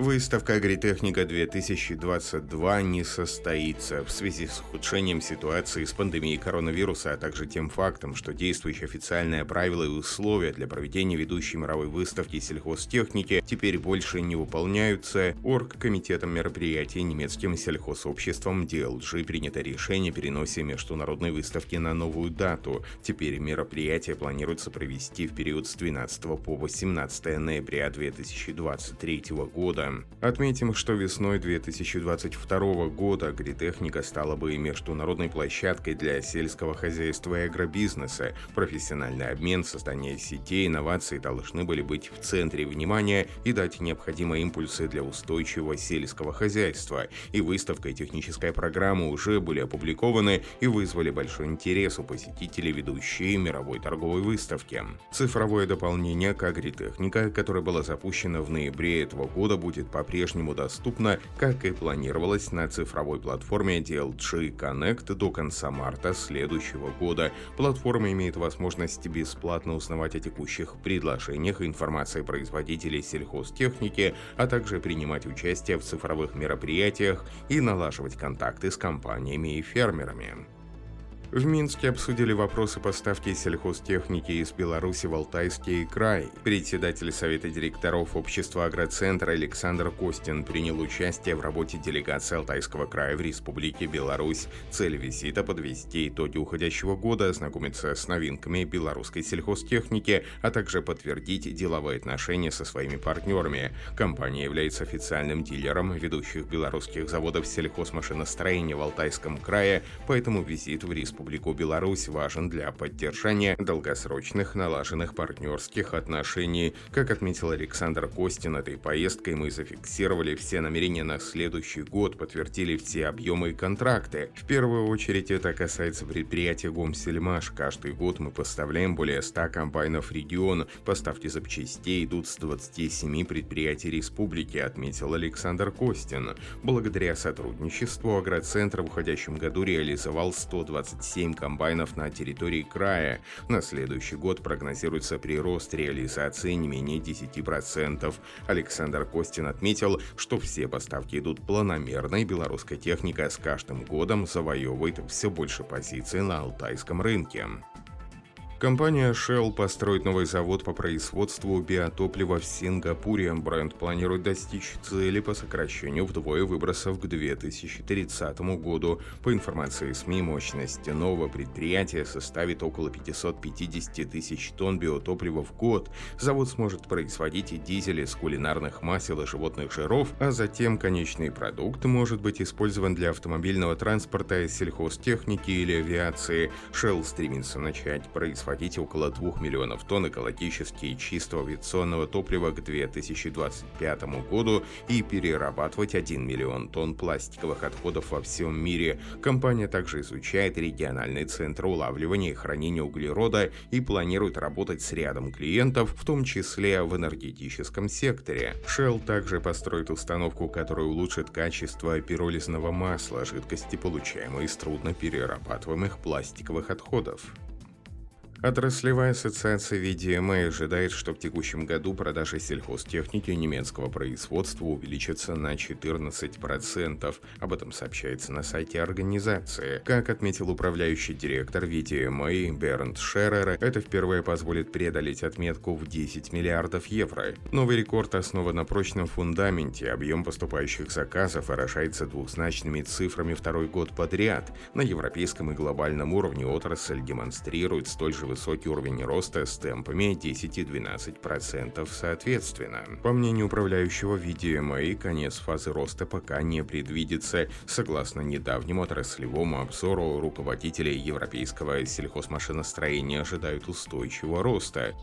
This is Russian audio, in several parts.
Выставка «Агритехника-2022» не состоится в связи с ухудшением ситуации с пандемией коронавируса, а также тем фактом, что действующие официальные правила и условия для проведения ведущей мировой выставки сельхозтехники теперь больше не выполняются. Оргкомитетом мероприятий немецким сельхозобществом DLG принято решение о переносе международной выставки на новую дату. Теперь мероприятие планируется провести в период с 12 по 18 ноября 2023 года. Отметим, что весной 2022 года агритехника стала бы международной площадкой для сельского хозяйства и агробизнеса. Профессиональный обмен, создание сетей, инноваций должны были быть в центре внимания и дать необходимые импульсы для устойчивого сельского хозяйства. И выставка и техническая программа уже были опубликованы и вызвали большой интерес у посетителей ведущей мировой торговой выставки. Цифровое дополнение к агритехника, которое было запущено в ноябре этого года, будет будет по-прежнему доступна, как и планировалось на цифровой платформе DLG Connect до конца марта следующего года. Платформа имеет возможность бесплатно узнавать о текущих предложениях информации производителей сельхозтехники, а также принимать участие в цифровых мероприятиях и налаживать контакты с компаниями и фермерами. В Минске обсудили вопросы поставки сельхозтехники из Беларуси в Алтайский край. Председатель Совета директоров Общества Агроцентра Александр Костин принял участие в работе делегации Алтайского края в Республике Беларусь. Цель визита – подвести итоги уходящего года, ознакомиться с новинками белорусской сельхозтехники, а также подтвердить деловые отношения со своими партнерами. Компания является официальным дилером ведущих белорусских заводов сельхозмашиностроения в Алтайском крае, поэтому визит в Республику Республику Беларусь важен для поддержания долгосрочных налаженных партнерских отношений. Как отметил Александр Костин, этой поездкой мы зафиксировали все намерения на следующий год, подтвердили все объемы и контракты. В первую очередь это касается предприятия Гомсельмаш. Каждый год мы поставляем более 100 комбайнов регион. Поставки запчастей идут с 27 предприятий республики, отметил Александр Костин. Благодаря сотрудничеству агроцентр в уходящем году реализовал 127 7 комбайнов на территории края. На следующий год прогнозируется прирост реализации не менее 10%. Александр Костин отметил, что все поставки идут планомерно, и белорусская техника с каждым годом завоевывает все больше позиций на алтайском рынке. Компания Shell построит новый завод по производству биотоплива в Сингапуре. Бренд планирует достичь цели по сокращению вдвое выбросов к 2030 году. По информации СМИ, мощность нового предприятия составит около 550 тысяч тонн биотоплива в год. Завод сможет производить и дизель из кулинарных масел и животных жиров, а затем конечный продукт может быть использован для автомобильного транспорта, сельхозтехники или авиации. Shell стремится начать производить производить около 2 миллионов тонн экологически чистого авиационного топлива к 2025 году и перерабатывать 1 миллион тонн пластиковых отходов во всем мире. Компания также изучает региональные центры улавливания и хранения углерода и планирует работать с рядом клиентов, в том числе в энергетическом секторе. Shell также построит установку, которая улучшит качество пиролизного масла, жидкости, получаемой из трудноперерабатываемых пластиковых отходов. Отраслевая ассоциация VDMA ожидает, что в текущем году продажи сельхозтехники немецкого производства увеличатся на 14%. Об этом сообщается на сайте организации. Как отметил управляющий директор VDMA Бернт Шеррер, это впервые позволит преодолеть отметку в 10 миллиардов евро. Новый рекорд основан на прочном фундаменте. Объем поступающих заказов выражается двухзначными цифрами второй год подряд. На европейском и глобальном уровне отрасль демонстрирует столь же высокий уровень роста с темпами 10 и 12% соответственно. По мнению управляющего VDMA, конец фазы роста пока не предвидится. Согласно недавнему отраслевому обзору, руководители европейского сельхозмашиностроения ожидают устойчивого роста.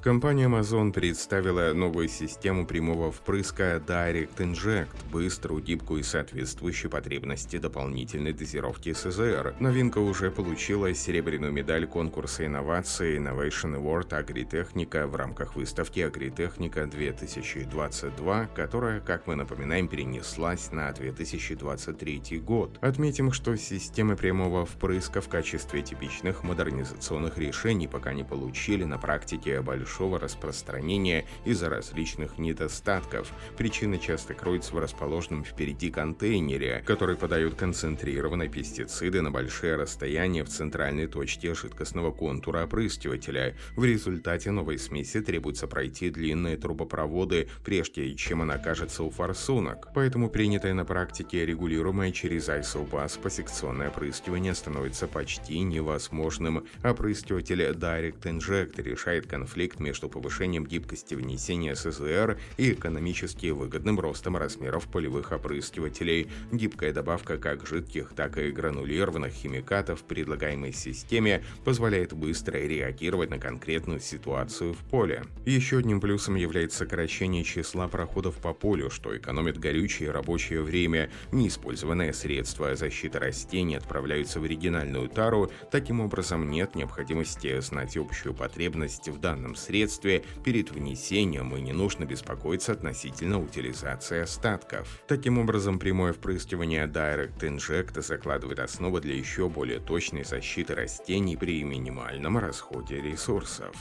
Компания Amazon представила новую систему прямого впрыска Direct Inject, быструю, гибкую и соответствующую потребности дополнительной дозировки СЗР. Новинка уже получила серебряную медаль конкурса инноваций Innovation Award Агритехника в рамках выставки Агритехника 2022, которая, как мы напоминаем, перенеслась на 2023 год. Отметим, что системы прямого впрыска в качестве типичных модернизационных решений пока не получили на практике большого большого распространения из-за различных недостатков. Причина часто кроется в расположенном впереди контейнере, который подает концентрированные пестициды на большие расстояния в центральной точке жидкостного контура опрыскивателя. В результате новой смеси требуется пройти длинные трубопроводы, прежде чем она окажется у форсунок. Поэтому принятое на практике регулируемое через ISOBUS посекционное опрыскивание становится почти невозможным. Опрыскиватель Direct Inject решает конфликт между повышением гибкости внесения СЗР и экономически выгодным ростом размеров полевых опрыскивателей. Гибкая добавка как жидких, так и гранулированных химикатов в предлагаемой системе позволяет быстро реагировать на конкретную ситуацию в поле. Еще одним плюсом является сокращение числа проходов по полю, что экономит горючее и рабочее время. Неиспользованные средства защиты растений отправляются в оригинальную тару, таким образом нет необходимости знать общую потребность в данном средстве средстве перед внесением и не нужно беспокоиться относительно утилизации остатков. Таким образом, прямое впрыскивание Direct Inject закладывает основу для еще более точной защиты растений при минимальном расходе ресурсов.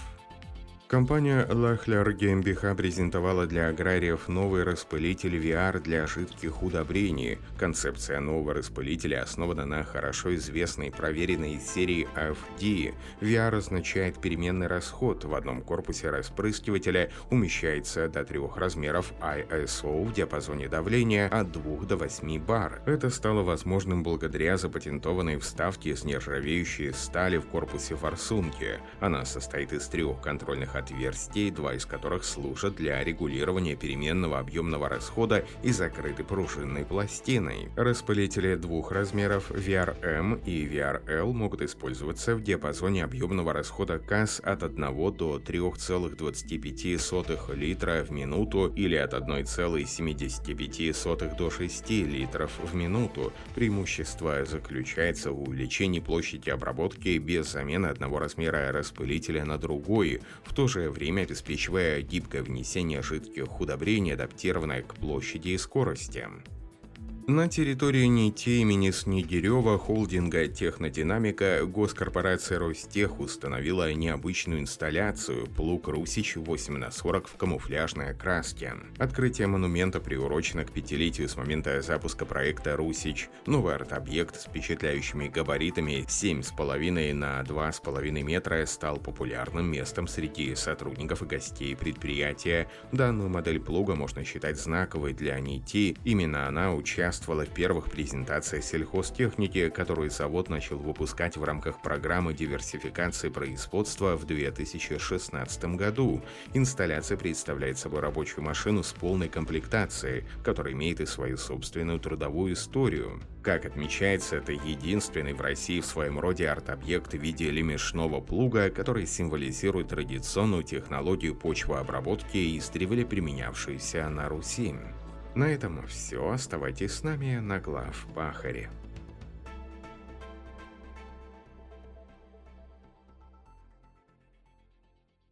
Компания Lachler GmbH презентовала для аграриев новый распылитель VR для жидких удобрений. Концепция нового распылителя основана на хорошо известной проверенной серии FD. VR означает переменный расход. В одном корпусе распрыскивателя умещается до трех размеров ISO в диапазоне давления от 2 до 8 бар. Это стало возможным благодаря запатентованной вставке с нержавеющей стали в корпусе форсунки. Она состоит из трех контрольных отверстий, два из которых служат для регулирования переменного объемного расхода и закрыты пружинной пластиной. Распылители двух размеров VRM и VRL могут использоваться в диапазоне объемного расхода КАС от 1 до 3,25 литра в минуту или от 1,75 до 6 литров в минуту. Преимущество заключается в увеличении площади обработки без замены одного размера распылителя на другой. В то же время обеспечивая гибкое внесение жидких удобрений, адаптированное к площади и скорости. На территории НИТИ имени Снегирева холдинга «Технодинамика» госкорпорация «Ростех» установила необычную инсталляцию «Плуг Русич 8 на 40 в камуфляжной окраске». Открытие монумента приурочено к пятилетию с момента запуска проекта «Русич». Новый арт-объект с впечатляющими габаритами 7,5 на 2,5 метра стал популярным местом среди сотрудников и гостей предприятия. Данную модель плуга можно считать знаковой для НИТИ. Именно она участвует участвовала в первых презентациях сельхозтехники, которую завод начал выпускать в рамках программы диверсификации производства в 2016 году. Инсталляция представляет собой рабочую машину с полной комплектацией, которая имеет и свою собственную трудовую историю. Как отмечается, это единственный в России в своем роде арт-объект в виде лемешного плуга, который символизирует традиционную технологию почвообработки и издревле применявшуюся на Руси. На этом все. Оставайтесь с нами на глав Бахаре.